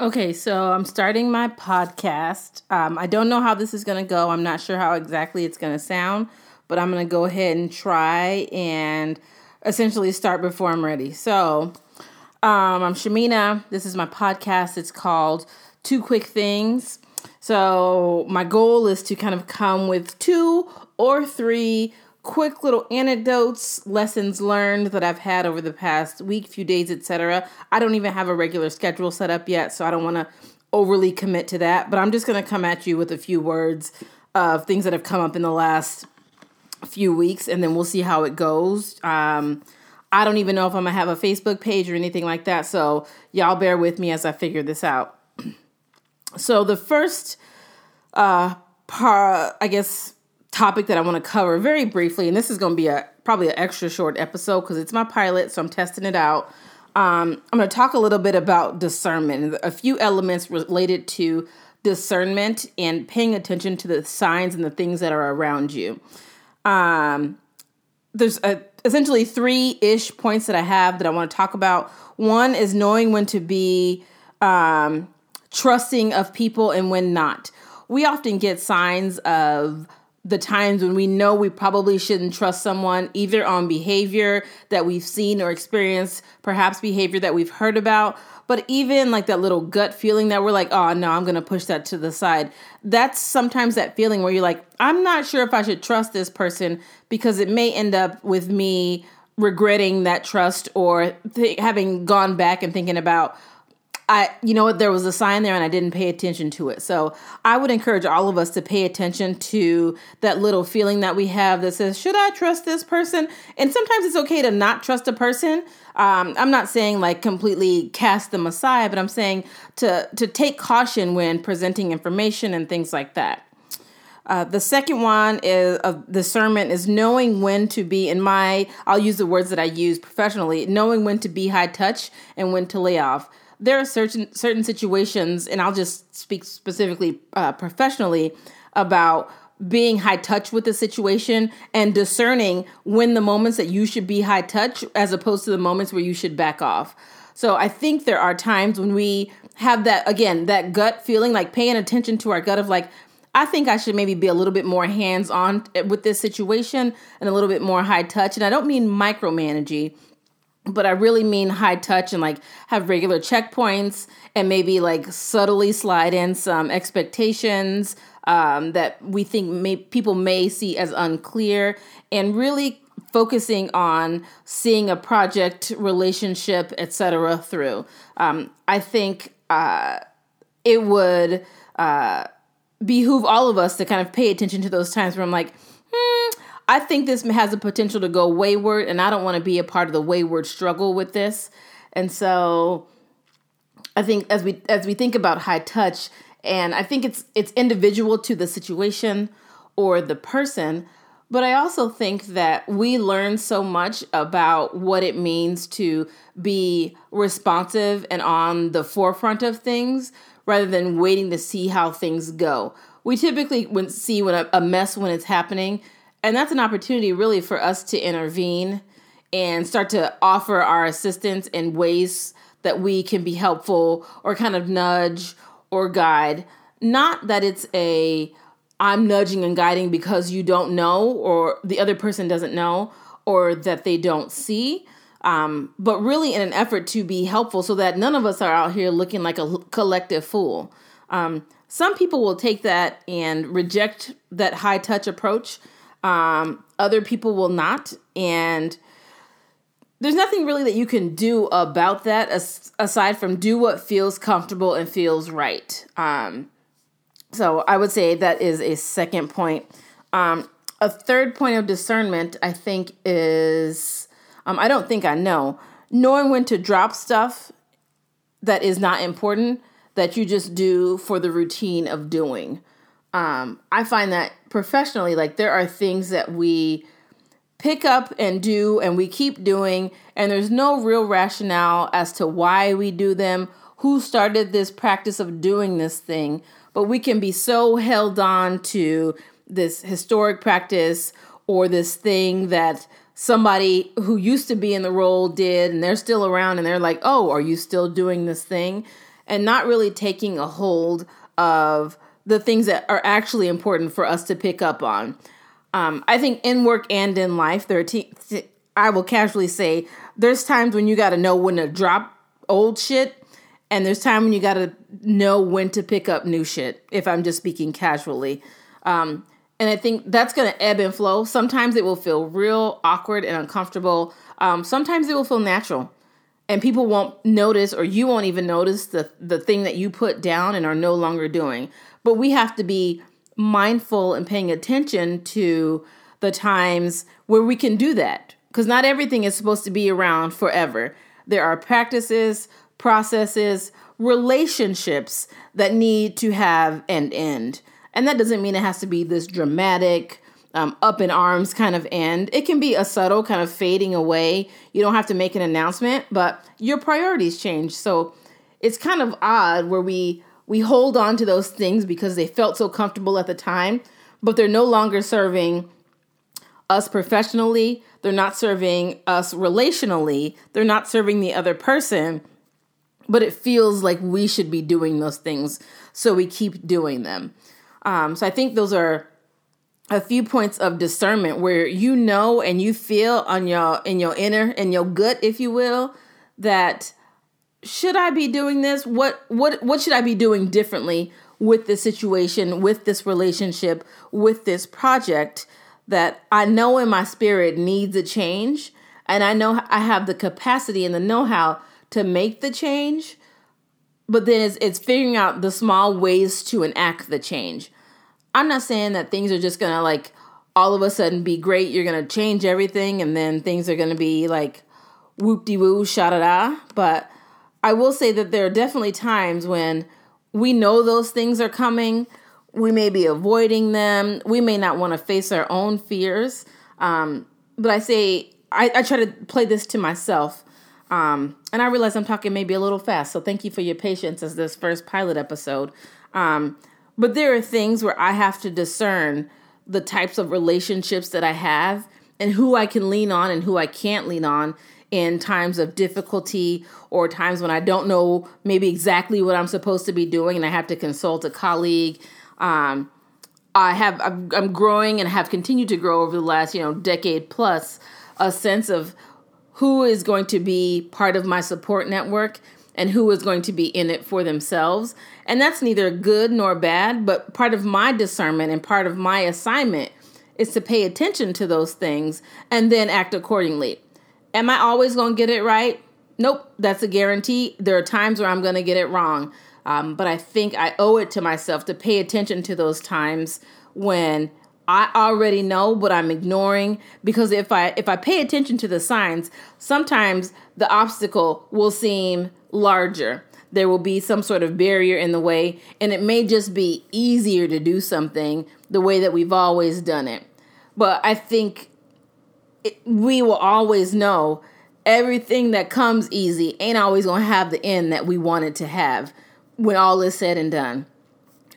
Okay, so I'm starting my podcast. Um, I don't know how this is going to go. I'm not sure how exactly it's going to sound, but I'm going to go ahead and try and essentially start before I'm ready. So, um, I'm Shamina. This is my podcast. It's called Two Quick Things. So, my goal is to kind of come with two or three quick little anecdotes, lessons learned that I've had over the past week, few days, etc. I don't even have a regular schedule set up yet, so I don't want to overly commit to that, but I'm just going to come at you with a few words of things that have come up in the last few weeks and then we'll see how it goes. Um, I don't even know if I'm going to have a Facebook page or anything like that, so y'all bear with me as I figure this out. so the first uh part I guess topic that I want to cover very briefly, and this is going to be a probably an extra short episode because it's my pilot, so I'm testing it out. Um, I'm going to talk a little bit about discernment, a few elements related to discernment and paying attention to the signs and the things that are around you. Um, there's a, essentially three ish points that I have that I want to talk about. One is knowing when to be um, trusting of people and when not. We often get signs of the times when we know we probably shouldn't trust someone either on behavior that we've seen or experienced, perhaps behavior that we've heard about, but even like that little gut feeling that we're like, oh no, I'm gonna push that to the side. That's sometimes that feeling where you're like, I'm not sure if I should trust this person because it may end up with me regretting that trust or th- having gone back and thinking about I, you know what, there was a sign there and I didn't pay attention to it. So I would encourage all of us to pay attention to that little feeling that we have that says, should I trust this person? And sometimes it's okay to not trust a person. Um, I'm not saying like completely cast them aside, but I'm saying to to take caution when presenting information and things like that. Uh, the second one is uh, discernment is knowing when to be in my I'll use the words that I use professionally, knowing when to be high touch and when to lay off there are certain certain situations, and I'll just speak specifically uh, professionally about being high touch with the situation and discerning when the moments that you should be high touch as opposed to the moments where you should back off. So I think there are times when we have that again that gut feeling like paying attention to our gut of like I think I should maybe be a little bit more hands on with this situation and a little bit more high touch and I don't mean micromanaging but I really mean high touch and like have regular checkpoints and maybe like subtly slide in some expectations um, that we think may, people may see as unclear and really focusing on seeing a project relationship etc through. Um, i think uh, it would uh, behoove all of us to kind of pay attention to those times where i'm like hmm, I think this has the potential to go wayward, and I don't want to be a part of the wayward struggle with this. And so, I think as we as we think about high touch, and I think it's it's individual to the situation or the person, but I also think that we learn so much about what it means to be responsive and on the forefront of things rather than waiting to see how things go. We typically when see when a, a mess when it's happening and that's an opportunity really for us to intervene and start to offer our assistance in ways that we can be helpful or kind of nudge or guide. Not that it's a I'm nudging and guiding because you don't know or the other person doesn't know or that they don't see. Um, but really in an effort to be helpful so that none of us are out here looking like a collective fool. Um, some people will take that and reject that high touch approach um, other people will not. And there's nothing really that you can do about that as, aside from do what feels comfortable and feels right. Um, so I would say that is a second point. Um, a third point of discernment, I think, is um, I don't think I know knowing when to drop stuff that is not important that you just do for the routine of doing um, I find that professionally, like there are things that we pick up and do and we keep doing, and there's no real rationale as to why we do them, who started this practice of doing this thing, but we can be so held on to this historic practice or this thing that somebody who used to be in the role did and they're still around and they're like, "Oh, are you still doing this thing?" and not really taking a hold of the things that are actually important for us to pick up on. Um, I think in work and in life, there are t- I will casually say there's times when you got to know when to drop old shit, and there's time when you got to know when to pick up new shit. If I'm just speaking casually, um, and I think that's going to ebb and flow. Sometimes it will feel real awkward and uncomfortable. Um, sometimes it will feel natural, and people won't notice, or you won't even notice the the thing that you put down and are no longer doing. But we have to be mindful and paying attention to the times where we can do that because not everything is supposed to be around forever. There are practices, processes, relationships that need to have an end. And that doesn't mean it has to be this dramatic, um, up in arms kind of end. It can be a subtle kind of fading away. You don't have to make an announcement, but your priorities change. So it's kind of odd where we we hold on to those things because they felt so comfortable at the time, but they're no longer serving us professionally, they're not serving us relationally, they're not serving the other person, but it feels like we should be doing those things, so we keep doing them. Um, so I think those are a few points of discernment where you know and you feel on your in your inner in your gut, if you will, that should I be doing this? What what what should I be doing differently with this situation, with this relationship, with this project? that I know in my spirit needs a change and I know I have the capacity and the know-how to make the change but then it's, it's figuring out the small ways to enact the change. I'm not saying that things are just going to like all of a sudden be great, you're going to change everything and then things are going to be like whoop de woo sha da da, but I will say that there are definitely times when we know those things are coming we may be avoiding them. We may not want to face our own fears. Um, but I say, I, I, try to play this to myself. Um, and I realize I'm talking maybe a little fast. So thank you for your patience as this first pilot episode. Um, but there are things where I have to discern the types of relationships that I have and who I can lean on and who I can't lean on in times of difficulty or times when I don't know maybe exactly what I'm supposed to be doing and I have to consult a colleague um, I have I'm growing and have continued to grow over the last you know decade plus a sense of who is going to be part of my support network and who is going to be in it for themselves. And that's neither good nor bad, but part of my discernment and part of my assignment is to pay attention to those things and then act accordingly. Am I always going to get it right? Nope, that's a guarantee. There are times where I'm going to get it wrong. Um, but I think I owe it to myself to pay attention to those times when I already know, but I'm ignoring because if I if I pay attention to the signs, sometimes the obstacle will seem larger. There will be some sort of barrier in the way, and it may just be easier to do something the way that we've always done it. But I think it, we will always know everything that comes easy ain't always going to have the end that we wanted to have when all is said and done.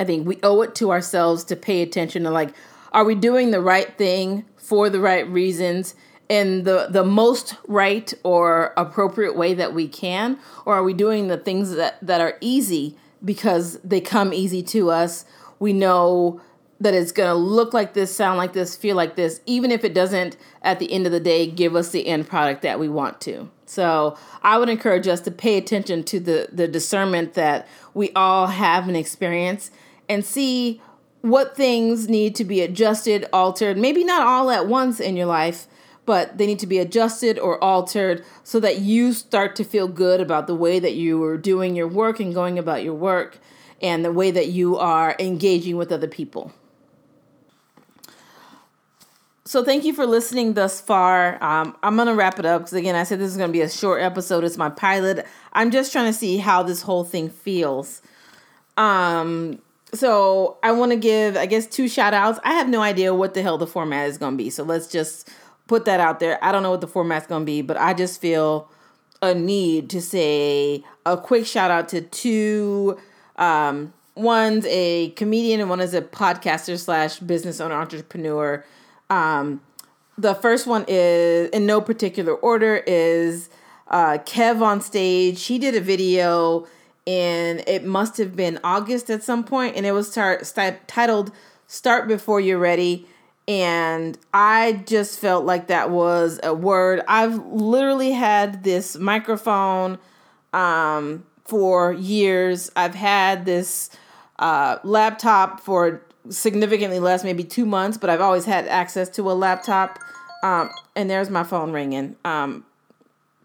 I think we owe it to ourselves to pay attention to like, are we doing the right thing for the right reasons in the, the most right or appropriate way that we can? Or are we doing the things that, that are easy because they come easy to us? We know that it's going to look like this, sound like this, feel like this, even if it doesn't at the end of the day give us the end product that we want to. So I would encourage us to pay attention to the, the discernment that we all have and experience and see what things need to be adjusted, altered, maybe not all at once in your life, but they need to be adjusted or altered so that you start to feel good about the way that you are doing your work and going about your work and the way that you are engaging with other people. So thank you for listening thus far. Um, I'm gonna wrap it up because again, I said this is gonna be a short episode. It's my pilot. I'm just trying to see how this whole thing feels. Um, so I want to give, I guess, two shout outs. I have no idea what the hell the format is gonna be. So let's just put that out there. I don't know what the format's gonna be, but I just feel a need to say a quick shout out to two. Um, one's a comedian and one is a podcaster slash business owner entrepreneur um, the first one is, in no particular order, is uh, KevOnStage. He did a video and it must have been August at some point, and it was start, st- titled "Start Before You're Ready." And I just felt like that was a word. I've literally had this microphone um, for years. I've had this uh, laptop for significantly less, maybe two months, but I've always had access to a laptop. Um, and there's my phone ringing. Um,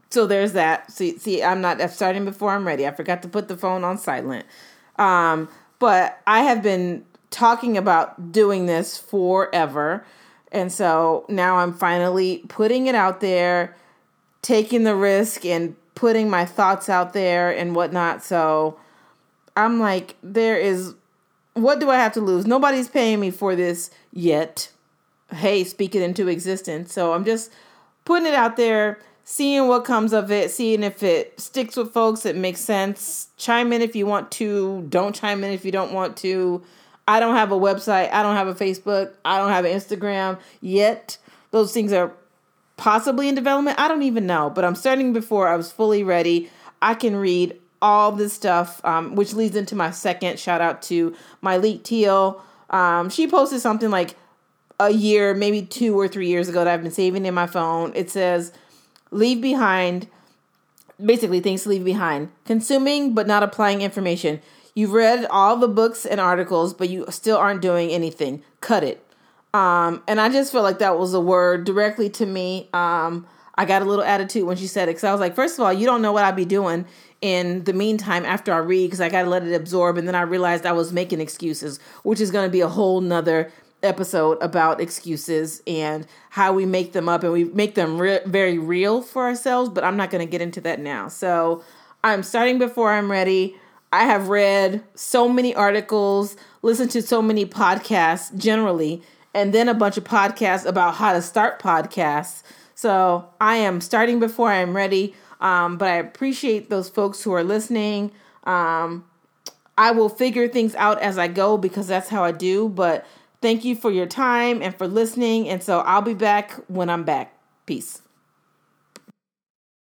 so there's that. See, see, I'm not I'm starting before I'm ready. I forgot to put the phone on silent. Um, but I have been talking about doing this forever. And so now I'm finally putting it out there, taking the risk and putting my thoughts out there and whatnot. So I'm like, there is, what do I have to lose? Nobody's paying me for this yet. Hey, speak it into existence. So I'm just putting it out there, seeing what comes of it, seeing if it sticks with folks, it makes sense. Chime in if you want to, don't chime in if you don't want to. I don't have a website. I don't have a Facebook. I don't have an Instagram yet. Those things are possibly in development. I don't even know, but I'm starting before I was fully ready. I can read all this stuff, um, which leads into my second shout out to Myleik Teele. Um, she posted something like a year, maybe two or three years ago that I've been saving in my phone. It says, Leave behind, basically, things to leave behind. Consuming but not applying information. You've read all the books and articles, but you still aren't doing anything. Cut it. Um, and I just felt like that was a word directly to me. Um, I got a little attitude when she said it because I was like, first of all, you don't know what I'd be doing in the meantime after I read because I got to let it absorb. And then I realized I was making excuses, which is going to be a whole nother episode about excuses and how we make them up and we make them re- very real for ourselves. But I'm not going to get into that now. So I'm starting before I'm ready. I have read so many articles, listened to so many podcasts generally, and then a bunch of podcasts about how to start podcasts. So I am starting before I'm ready. Um, but I appreciate those folks who are listening. Um, I will figure things out as I go because that's how I do. But thank you for your time and for listening. And so I'll be back when I'm back. Peace.